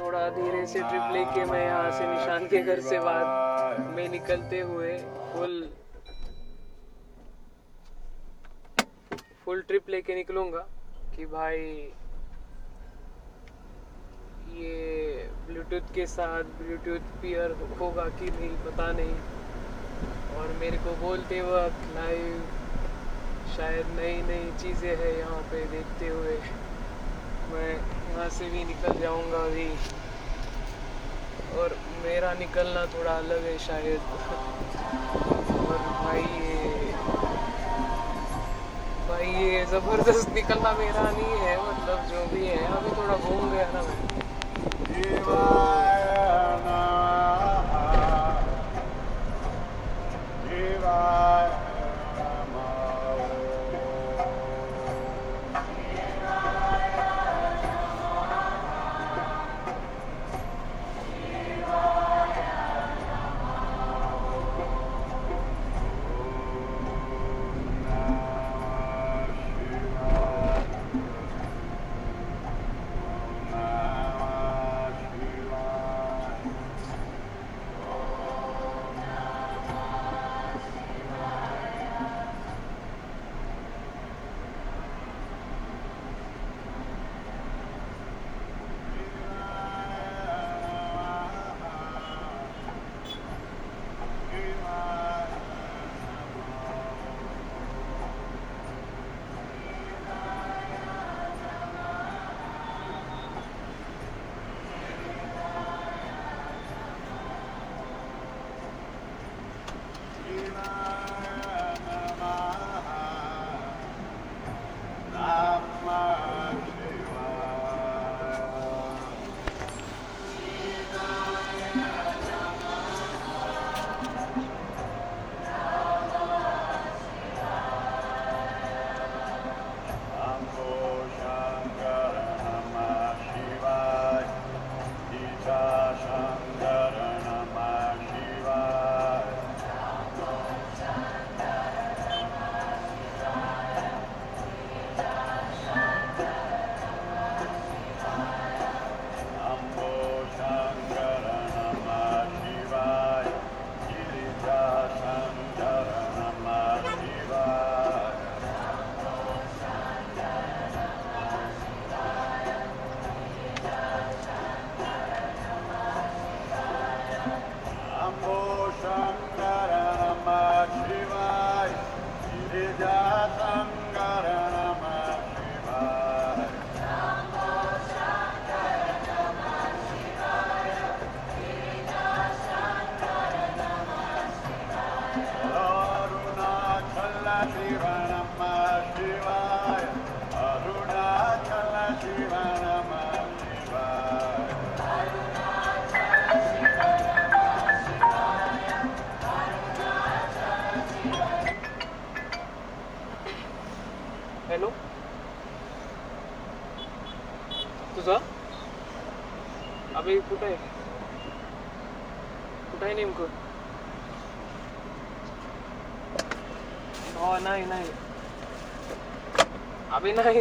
थोड़ा धीरे से ट्रिप लेके मैं यहाँ से निशान के घर से बाद में निकलते हुए फुल फुल ट्रिप लेके निकलूँगा कि भाई ये ब्लूटूथ के साथ ब्लूटूथ पियर होगा कि नहीं, पता नहीं। और मेरे को बोलते वक्त लाइव शायद नई नई चीज़ें हैं यहाँ पे देखते हुए। मैं यहाँ से भी निकल जाऊँगा अभी। और मेरा निकलना थोड़ा अलग है शायद। और भाई ये भाई ये ज़बरदस्त निकलना मेरा नहीं है मतलब जो भी है। अभी थोड़ा घूम गया ना मैं। शिवाय नमः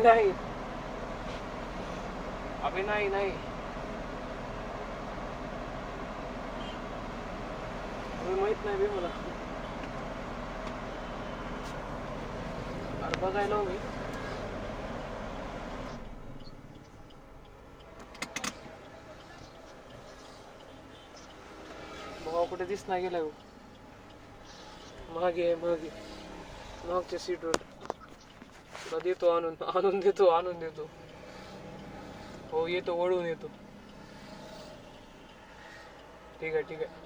नाही नाही. नाही नाही. माहीत नाही बे मला. अरे बघायला मी. भाऊ कुठे दिस नाही गेलाय हो. मागे आहे मागे. मागच्या सीटवर तुला देतो आणून आणून देतो आणून देतो. हो येतो वळून येतो. ठीक आहे ठीक आहे.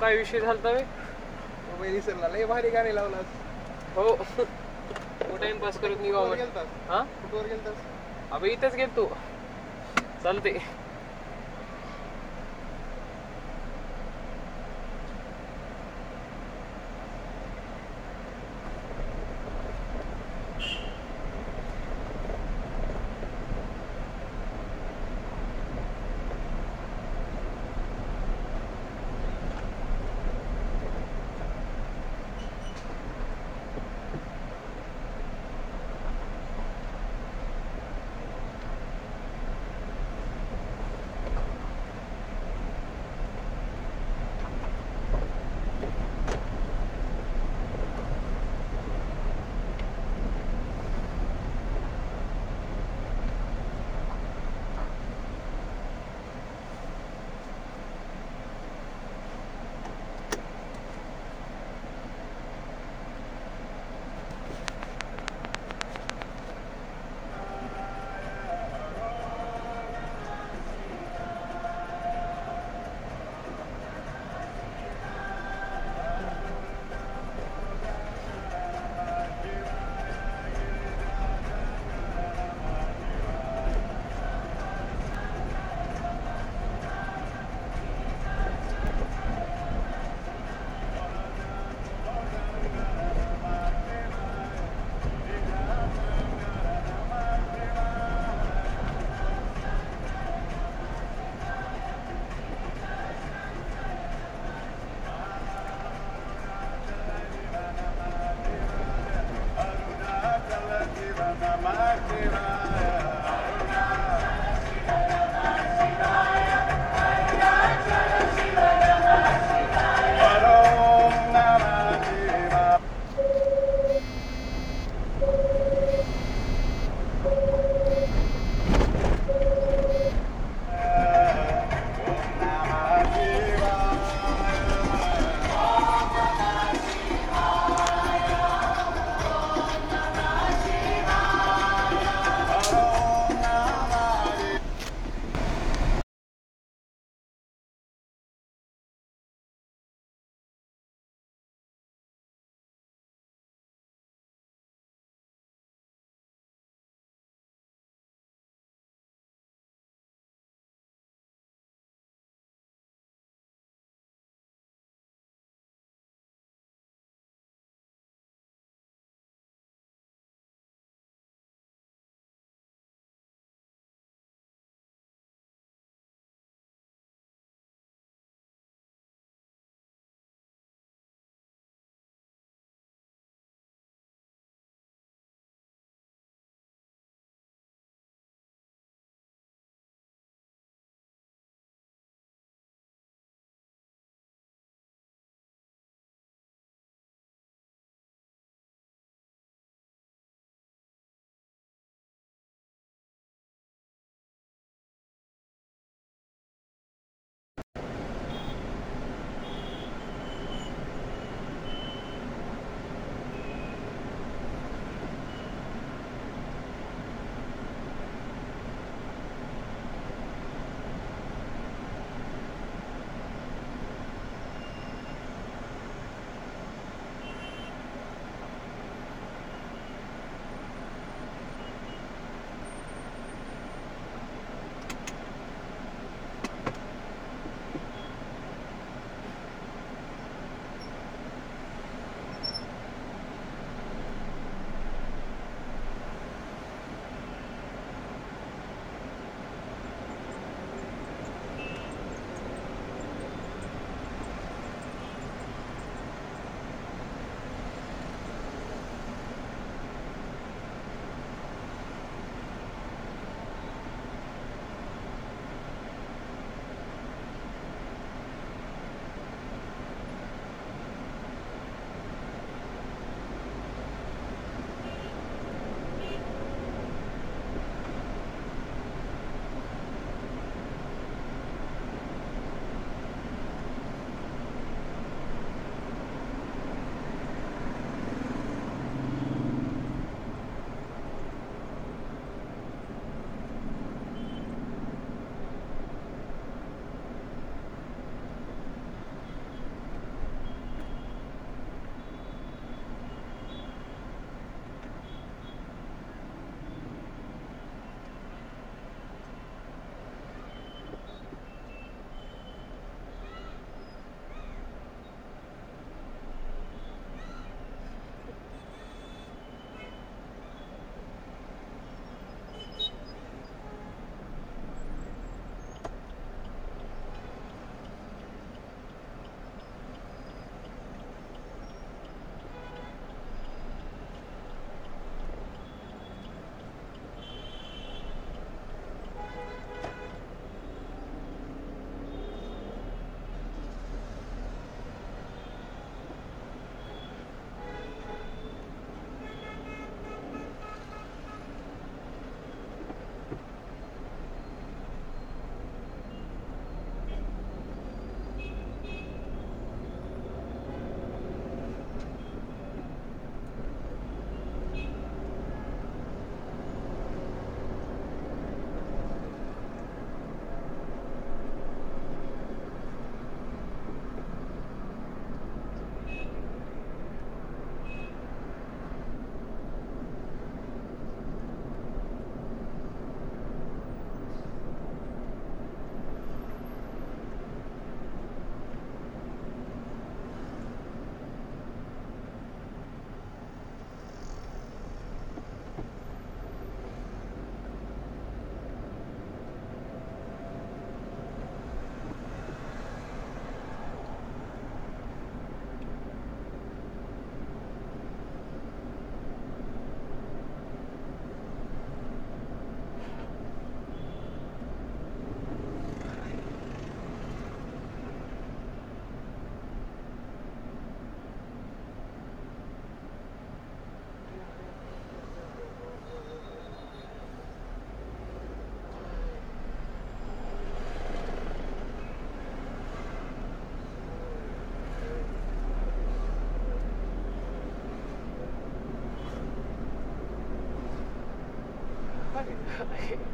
काय विषय झालता बे वहिनी सरला लय भारी गाणी लावलास हो. टाइमपास करत निघावं. गेलतास? हा? कुठवर गेलतास? अबे इथंच गेल तू चालते I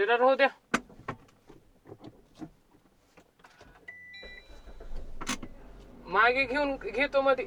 त्याला राहू द्या मागे घेऊन घेतो मध्ये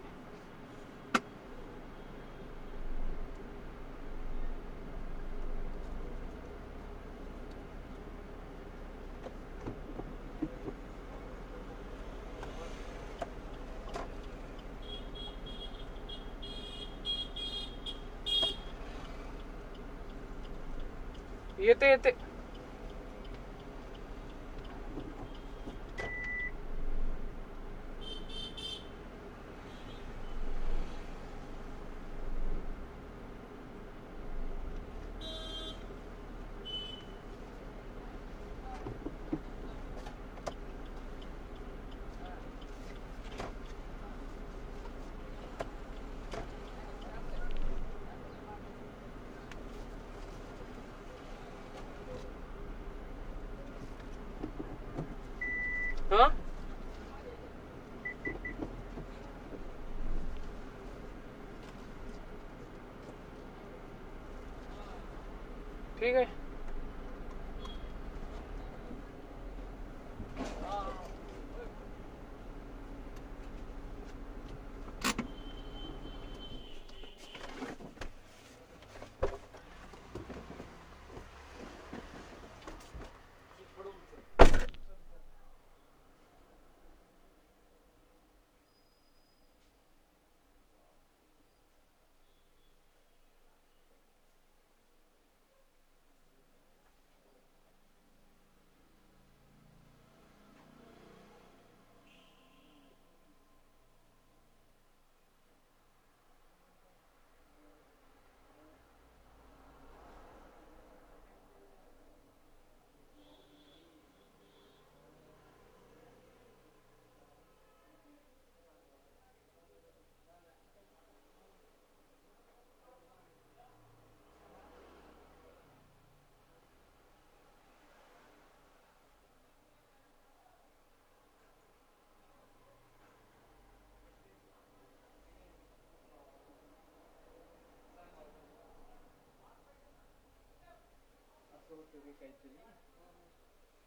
काहीतरी.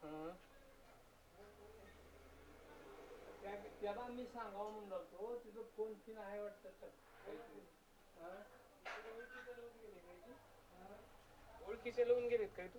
हं. त्या- त्याला मी सांगावं म्हणलं होतो तिथं फोन पिन आहे वाटतं? ओळखीचे लावून गेलेत काय तू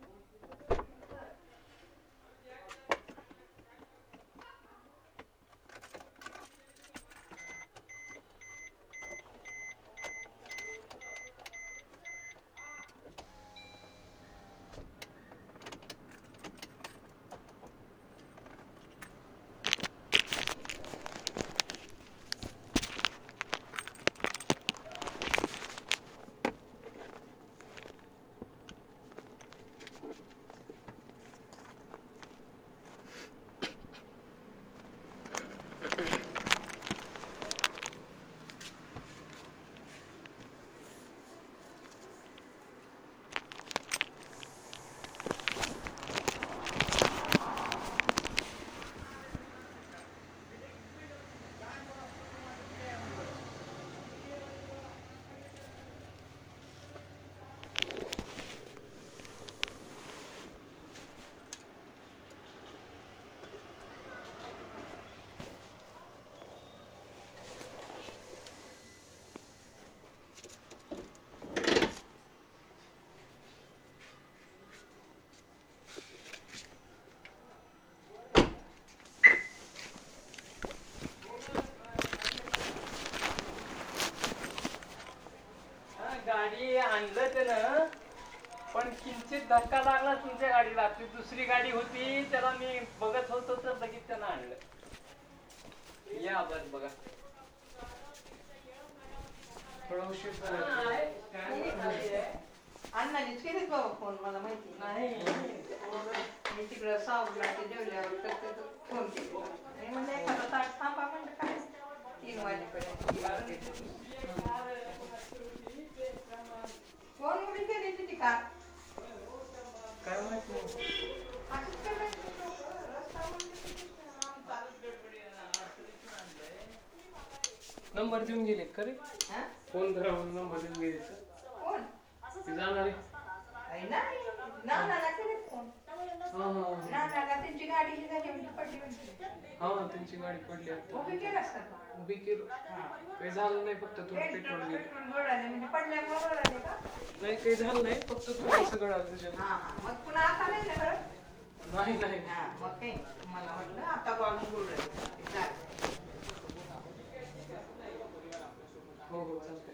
हा, गाडी आणलं त्यानं पण किंचित धक्का लागला तुमच्या गाडीला. आपली दुसरी गाडी होती त्याला मी बघत होतो तर लगेच त्यानं आणलं. या बस बघा. थोडा उशीर. अण्णानेच केलेत बाबा फोन मला माहिती नाही. मी तिकडं सावला ते जेवल्यावर फोन केला. मी म्हणलं एखादा तास थांबा म्हणलं काय? तीन वाजेपर्यंत केली का काय माहीत नंबर देऊन गेलेत का रे? हा? फोन करा म्हणून नंबर देऊन गेले. कोण? ते जाणार आहे. नाही. केलेत हा हा. नानाला त्यांची गाडी ही झाली म्हणजे पडली म्हणजे हा त्यांची गाडी पडली आता. उभी केलास का? तू? उभी केलो. काही झालं नाही फक्त थोडं पेट्रोल पेट्रोल गेलं. पेट्रोल गळाले म्हणजे पडल्यामुळे गळाले का? नाही काही झालं नाही फक्त थोडंसं गळालं त्याच्यात. हा हा. मग पुन्हा आता नाही ना गळत? नाही नाही. हा, मग मला वाटलं आता बोललं चालेल. हो हो चालतंय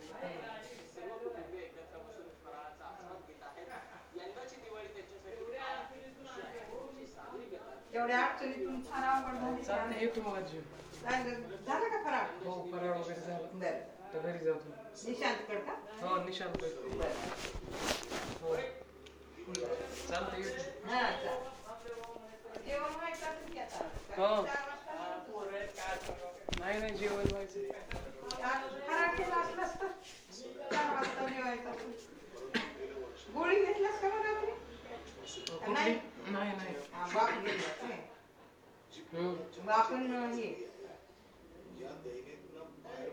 तेवढ्या अडचणीतून फार अवघड झाली येतो मग आजी. झालं झालं का फराळ? हो फराळ वगैरे झाला. बरं. तर घरी जातो निशांत का हो निशांत करतो. हो. येतो. हा चालेल. जेवण व्हायचं असेल की आता? हो. चार वाजता? नाही नाही जेवण व्हायचं. चार- फराळ केला असलास तर? चार वाजता जेवायचं असेल. गोळी घेतलास का मग रात्री? कुठली? नाही. नाही नाही. हा, बाप गेला? हम्म. आपण हे.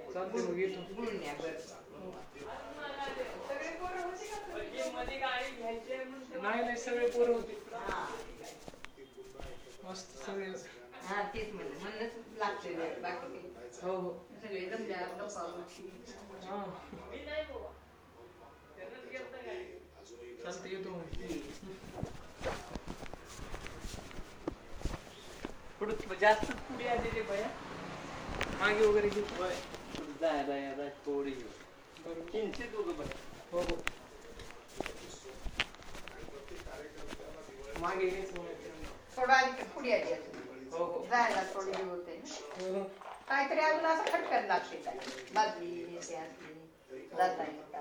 चालतंय मग येतो गुळण्या बरं. नाही नाही सगळे पोरं होते. हा. मस्त सगळे. हा तेच म्हणलं. म्हणूनच लागलेलं आहे बाकी काही. हो हो. सगळे जमल्या गप्पा गोष्टी हा. चालतंय येतो मग. पुढं जास्त पुढे आलेले भया मागे वगैरे घेऊ पुढं जायला यायला थोडी बरोबर. किंचित उगं बघा हो हो. मागे मग. थोडं आधी पुढे आली हो हो. जायला थोडी हे होते. हो, हो. काहीतरी अजून असं खटकन लागते काय? बाजरी हे असली जाता येता.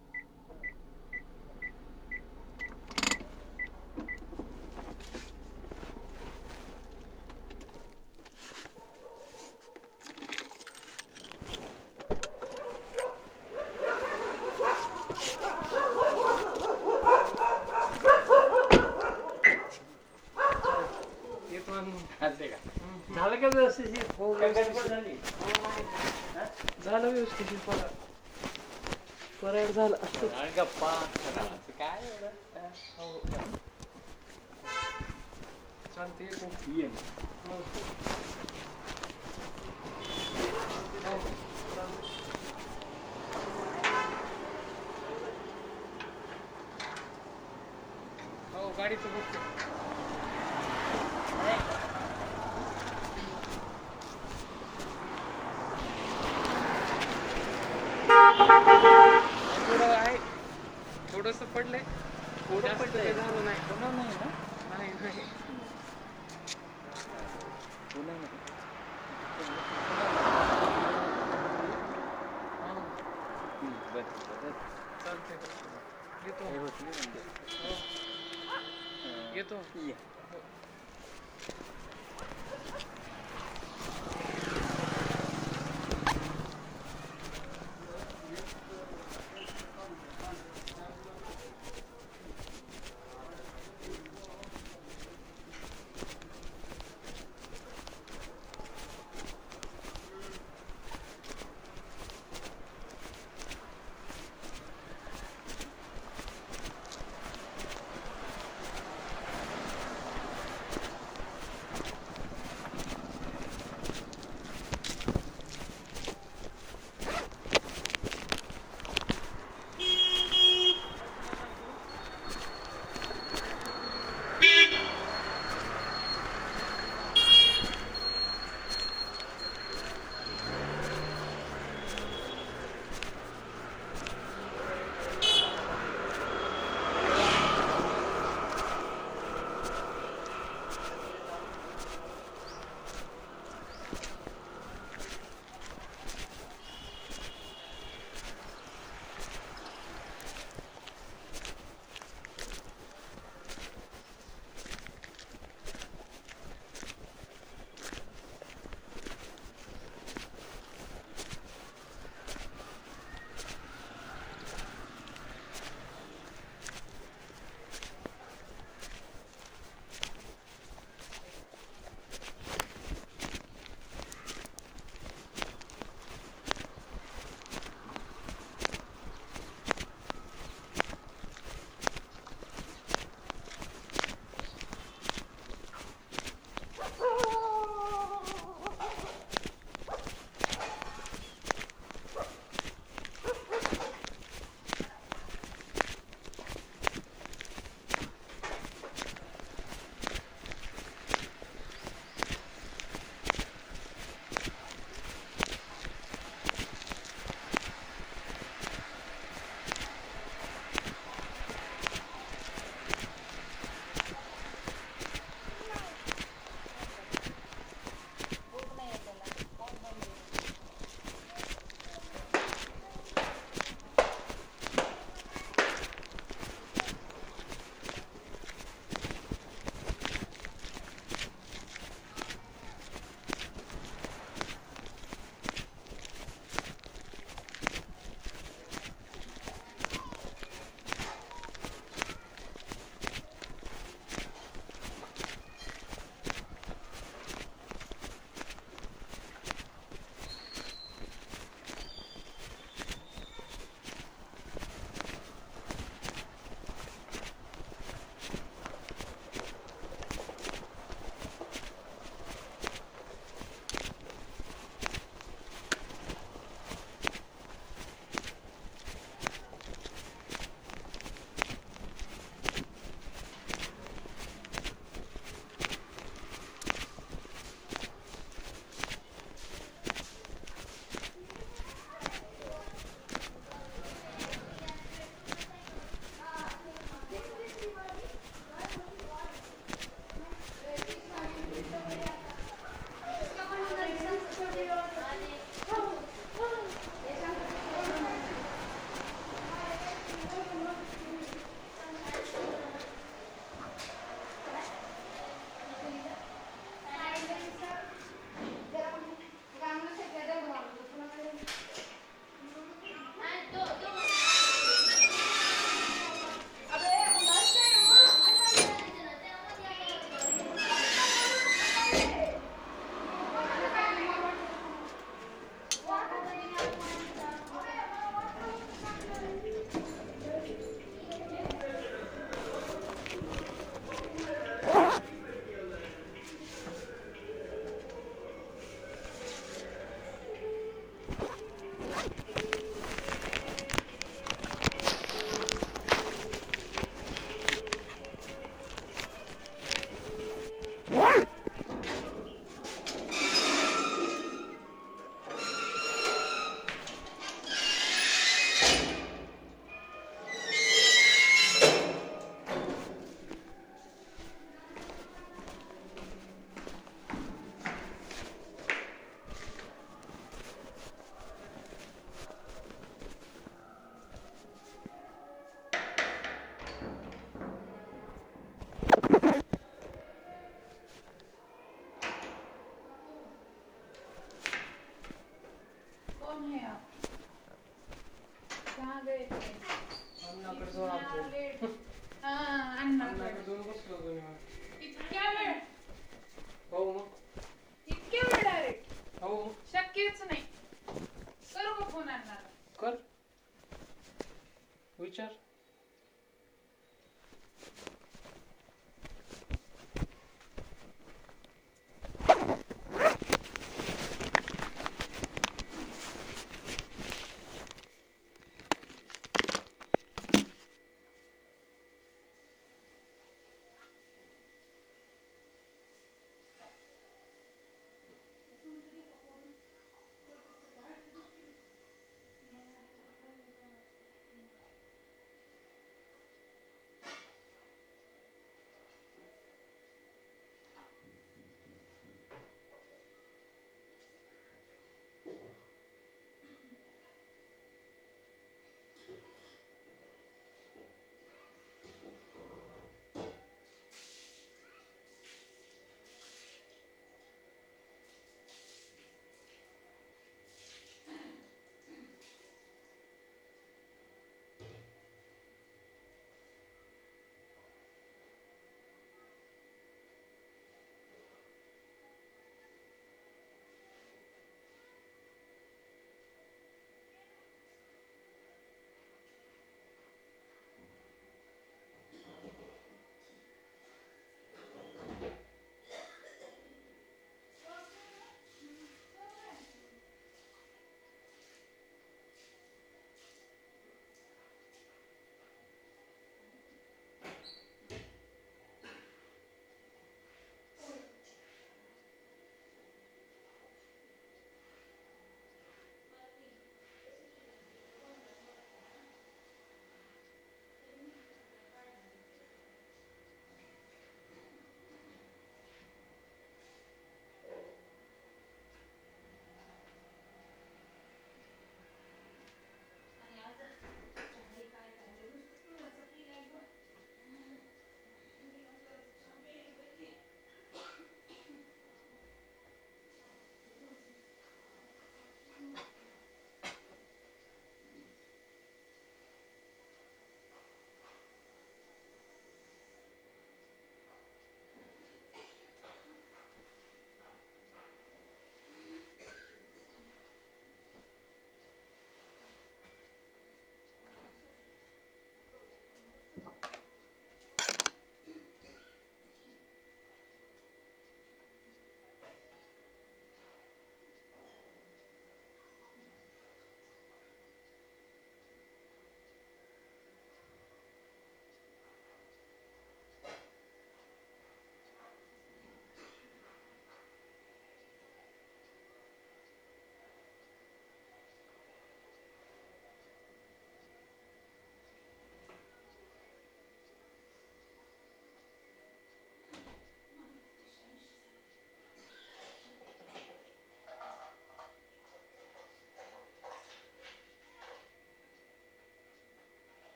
हो गाडीचं